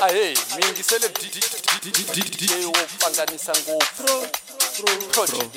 ahei mingisele dj wopanganisa ngopfu project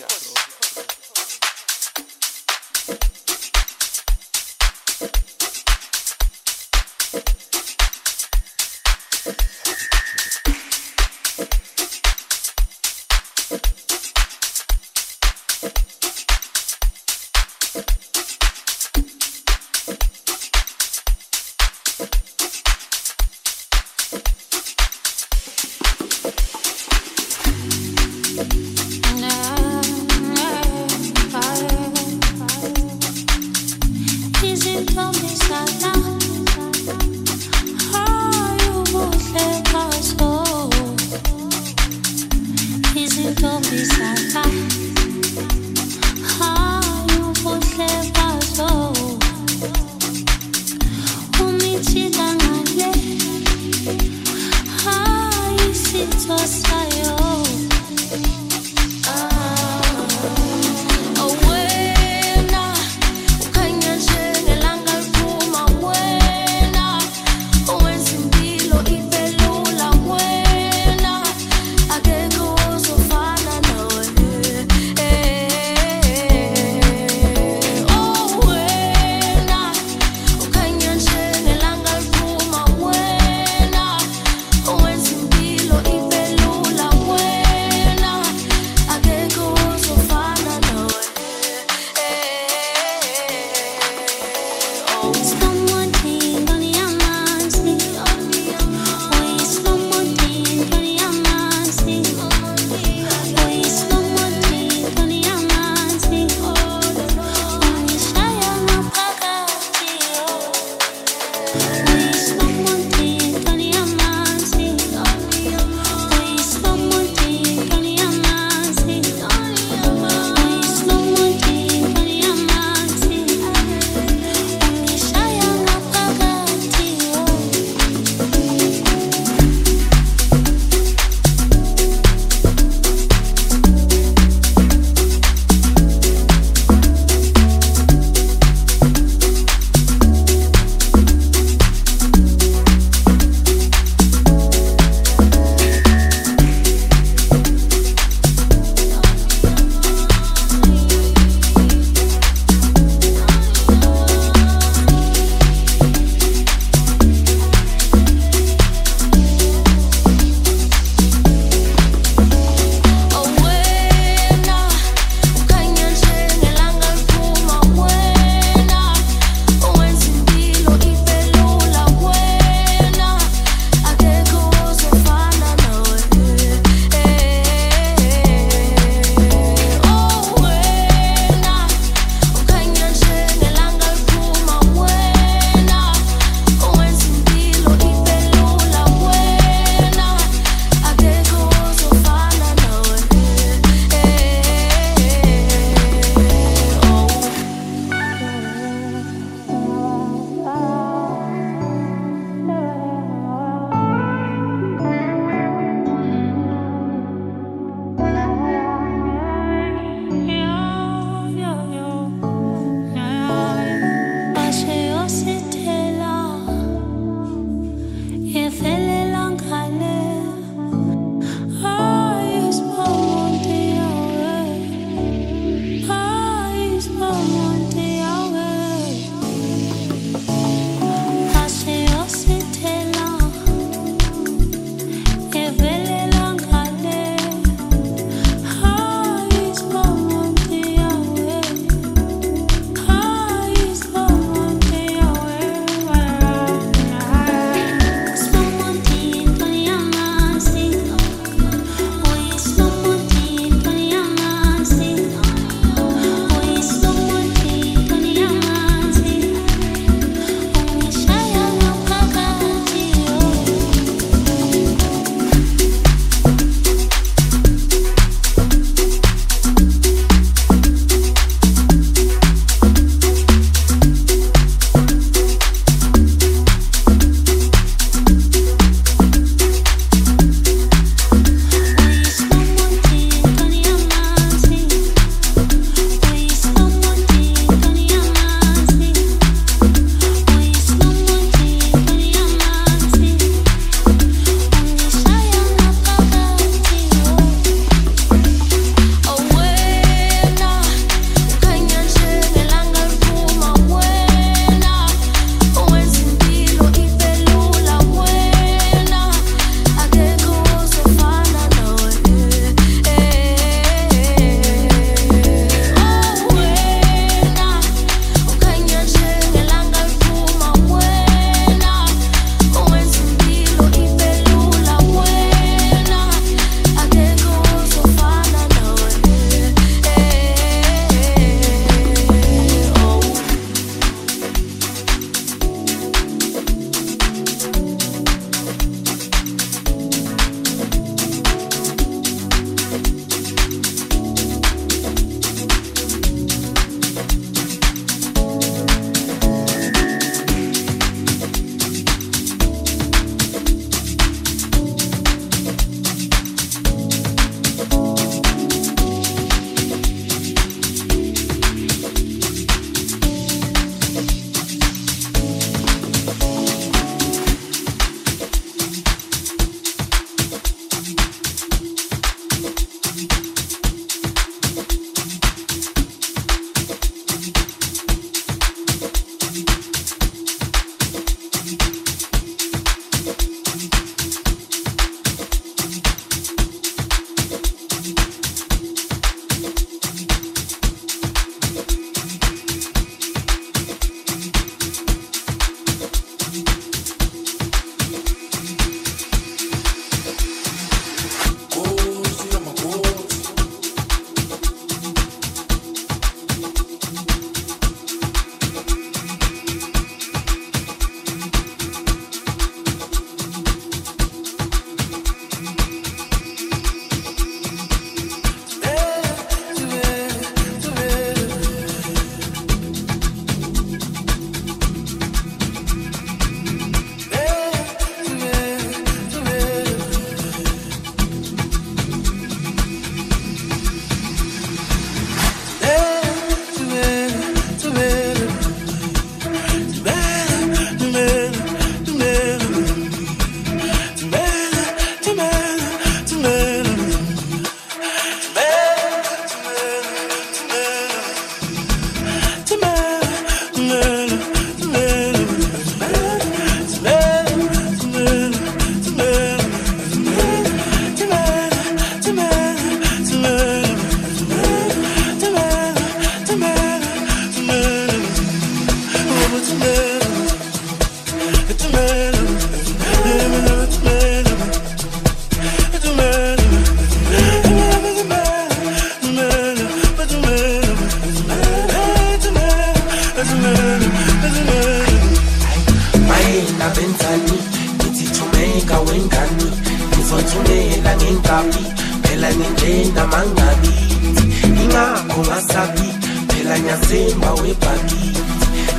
wenzani? Ngithi Jamaica wengani ngizothumela ngenkabi phela ninjena mangabi ingakho ngasabi phela nyasemba webhaki.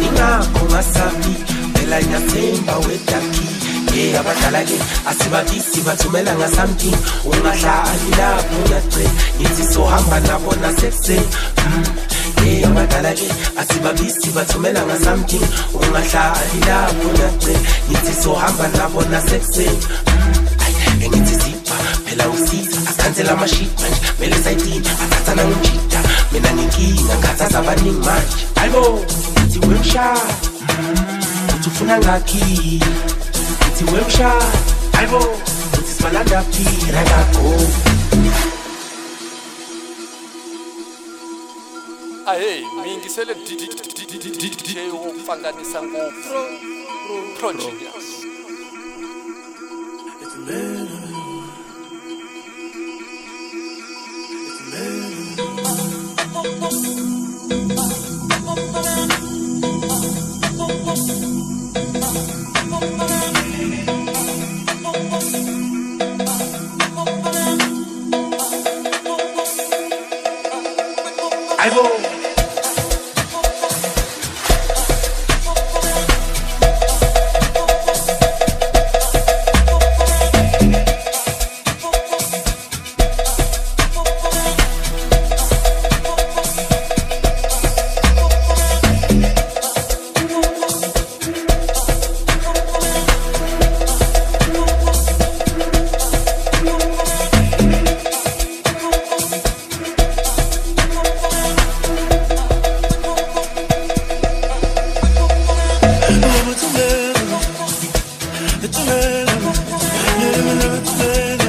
Ingakho ngasabi phela nyasemba wedaki. Yeah abadala-ke asibabisi bathumela ngasamthing ungahlali lapho ngiyagcina ngithi sohamba nabona sekuseni mm. hey abadala-ke asibabisi bathumela ngasamking ungahlali lapho nace ngithi sohamba nabo nasekuseni. Engithi zipha phela usiza. Akhansela amashit manje vele sayidina athatha nangijida mina nginkinga ngathatha abaningi manje. Ayibo ngithi wemshaya mm, uthi ufuna ngakhi? Ngithi wemshaya ayibo uthi sibalanda phi nangakho ahei miyingisele dj wo pfanganisa ngopfu progenius I will. that you never, never,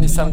Nissan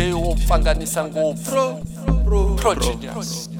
j wo pfanganisa ngopfu. Progenius pro, pro, pro, pro, pro, pro, pro, pro,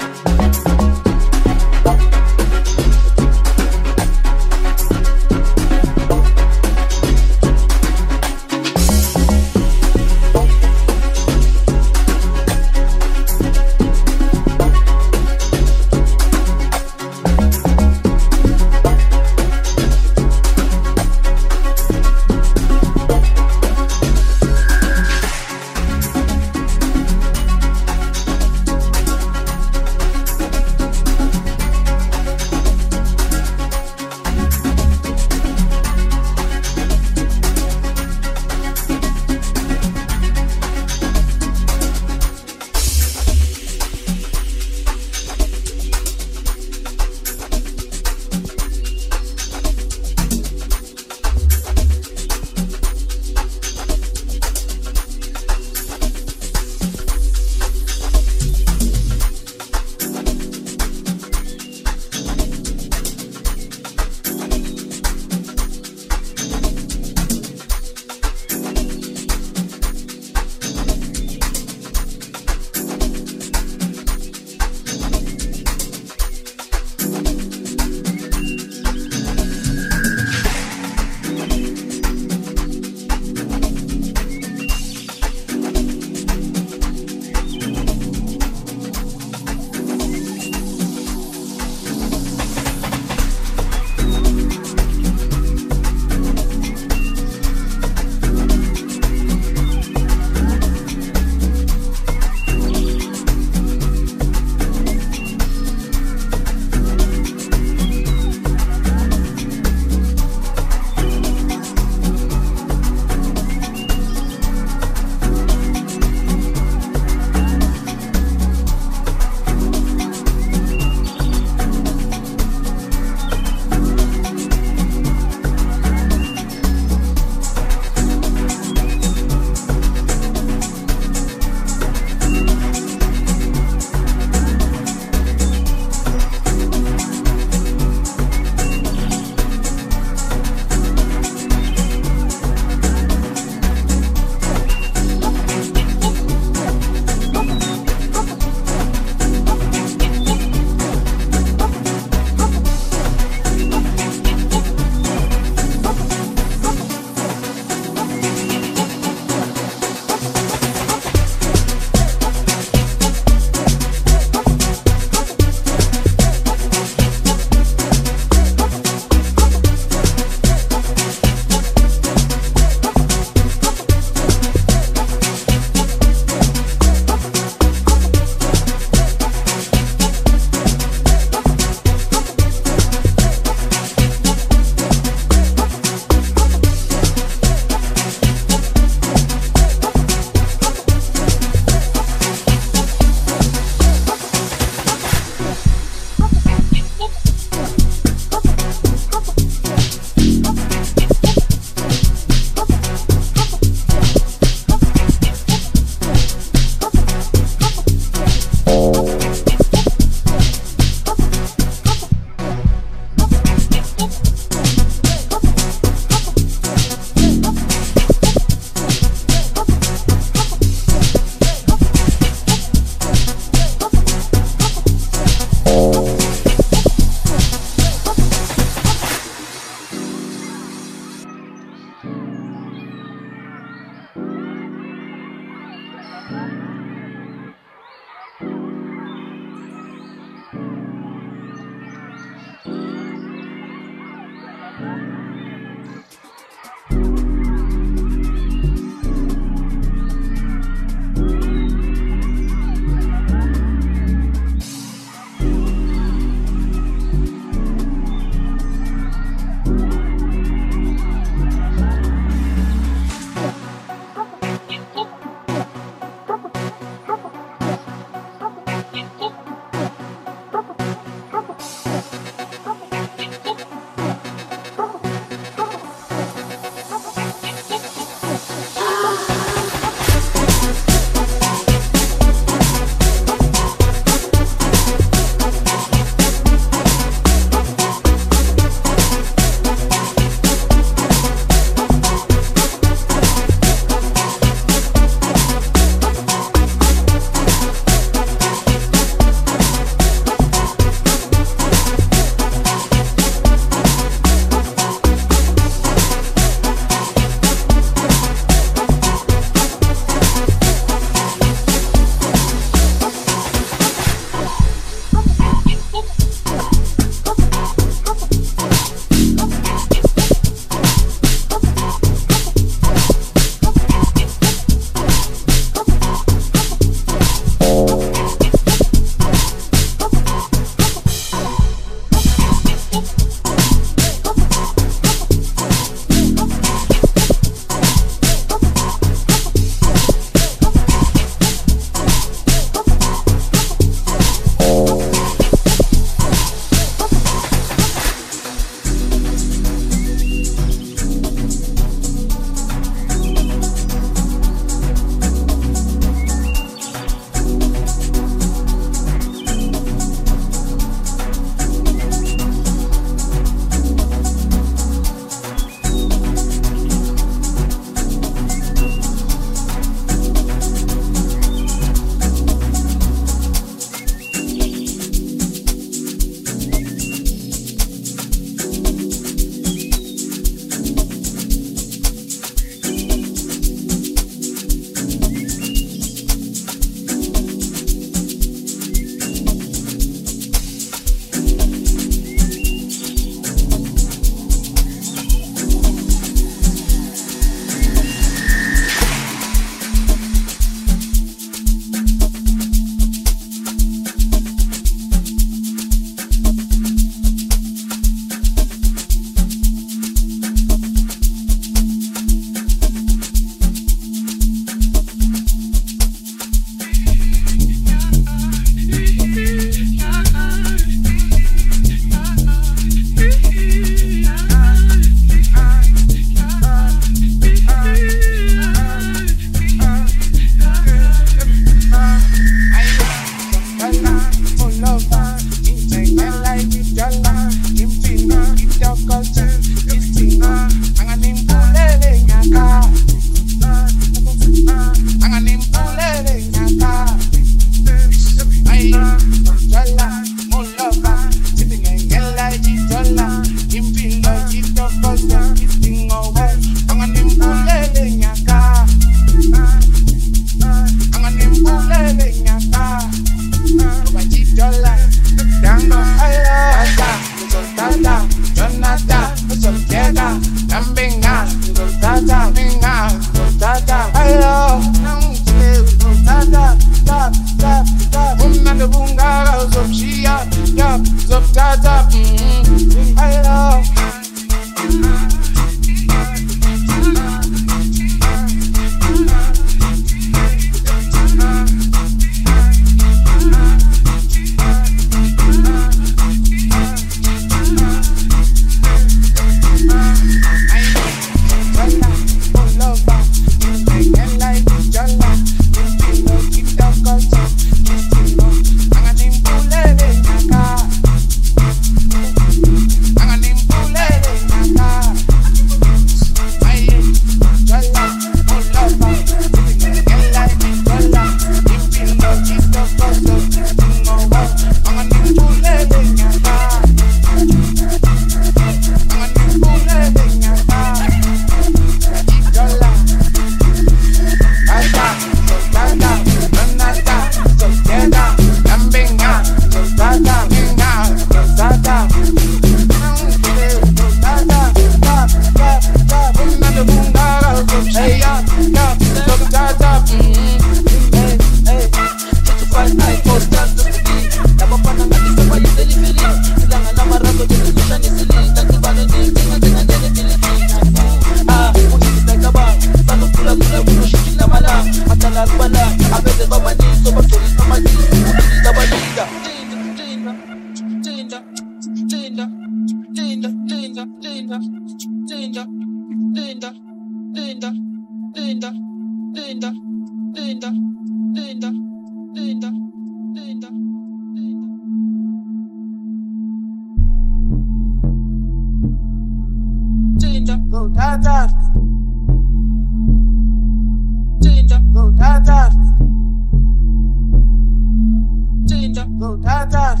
Go Panthers!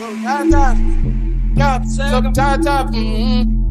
Go Panthers! Go Panthers!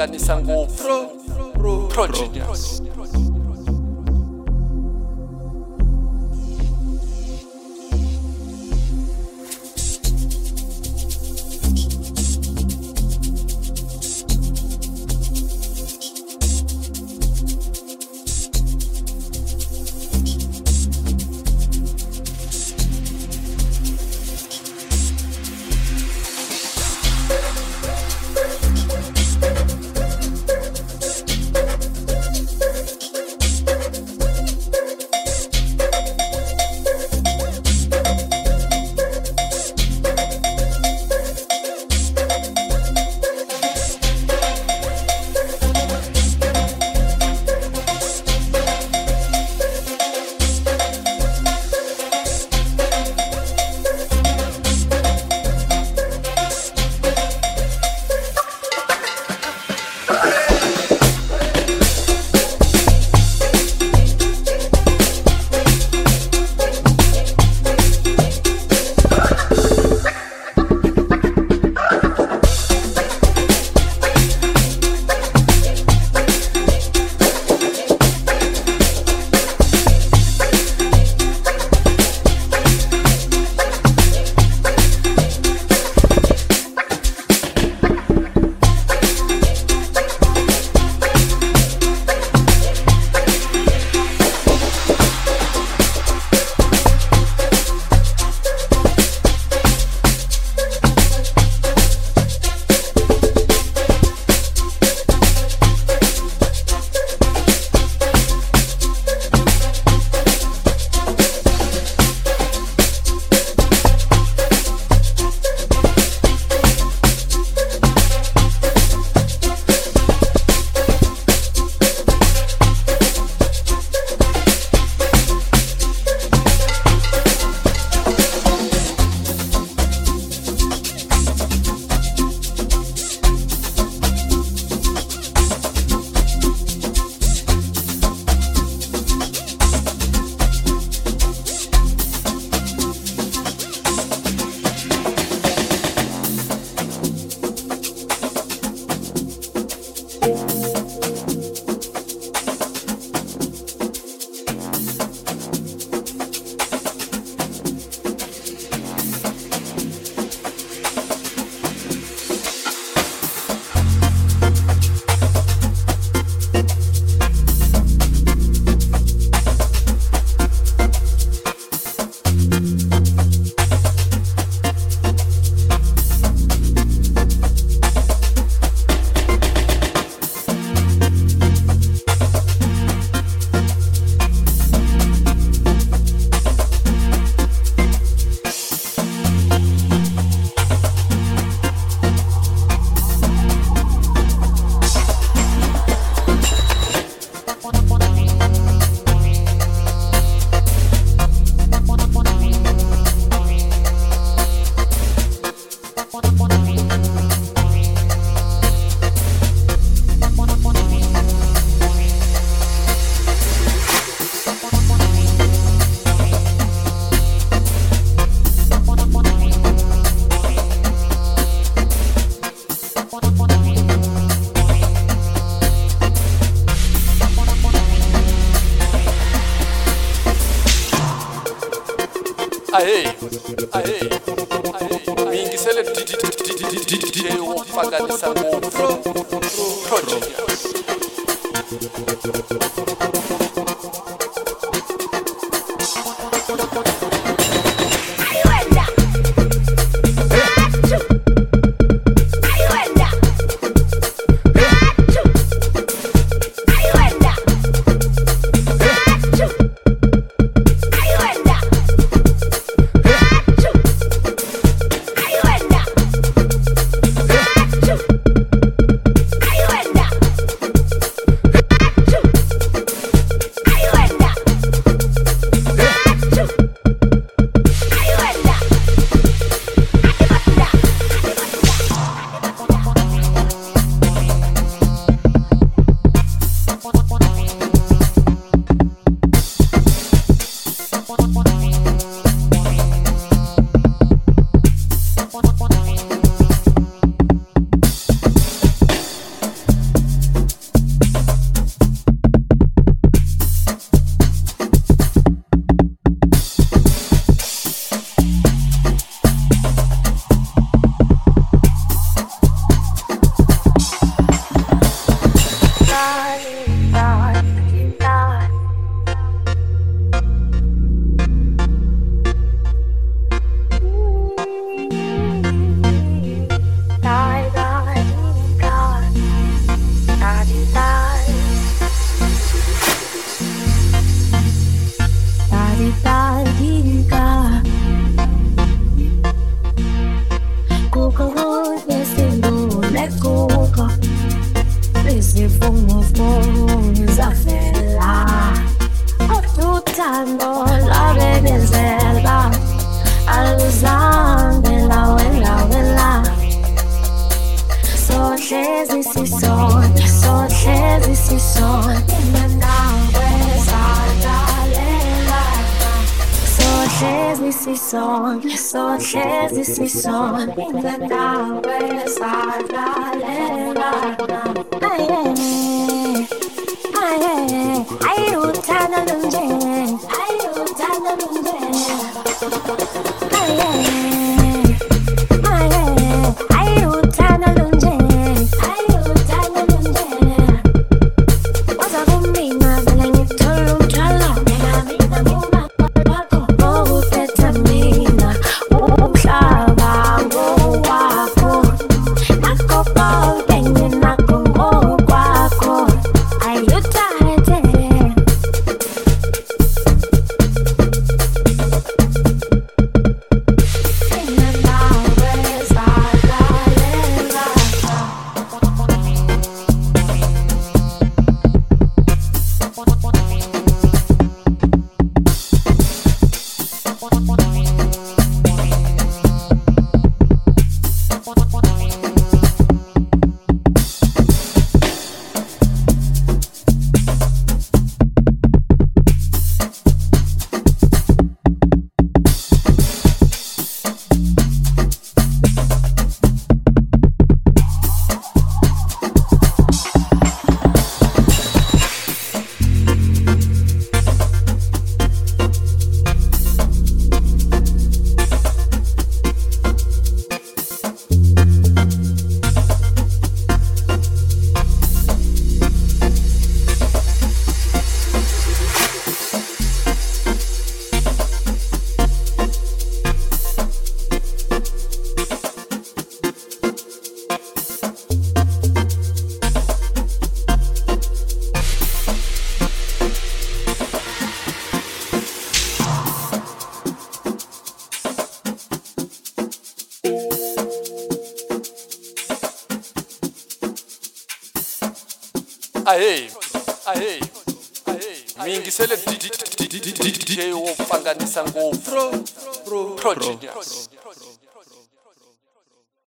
that Nissan go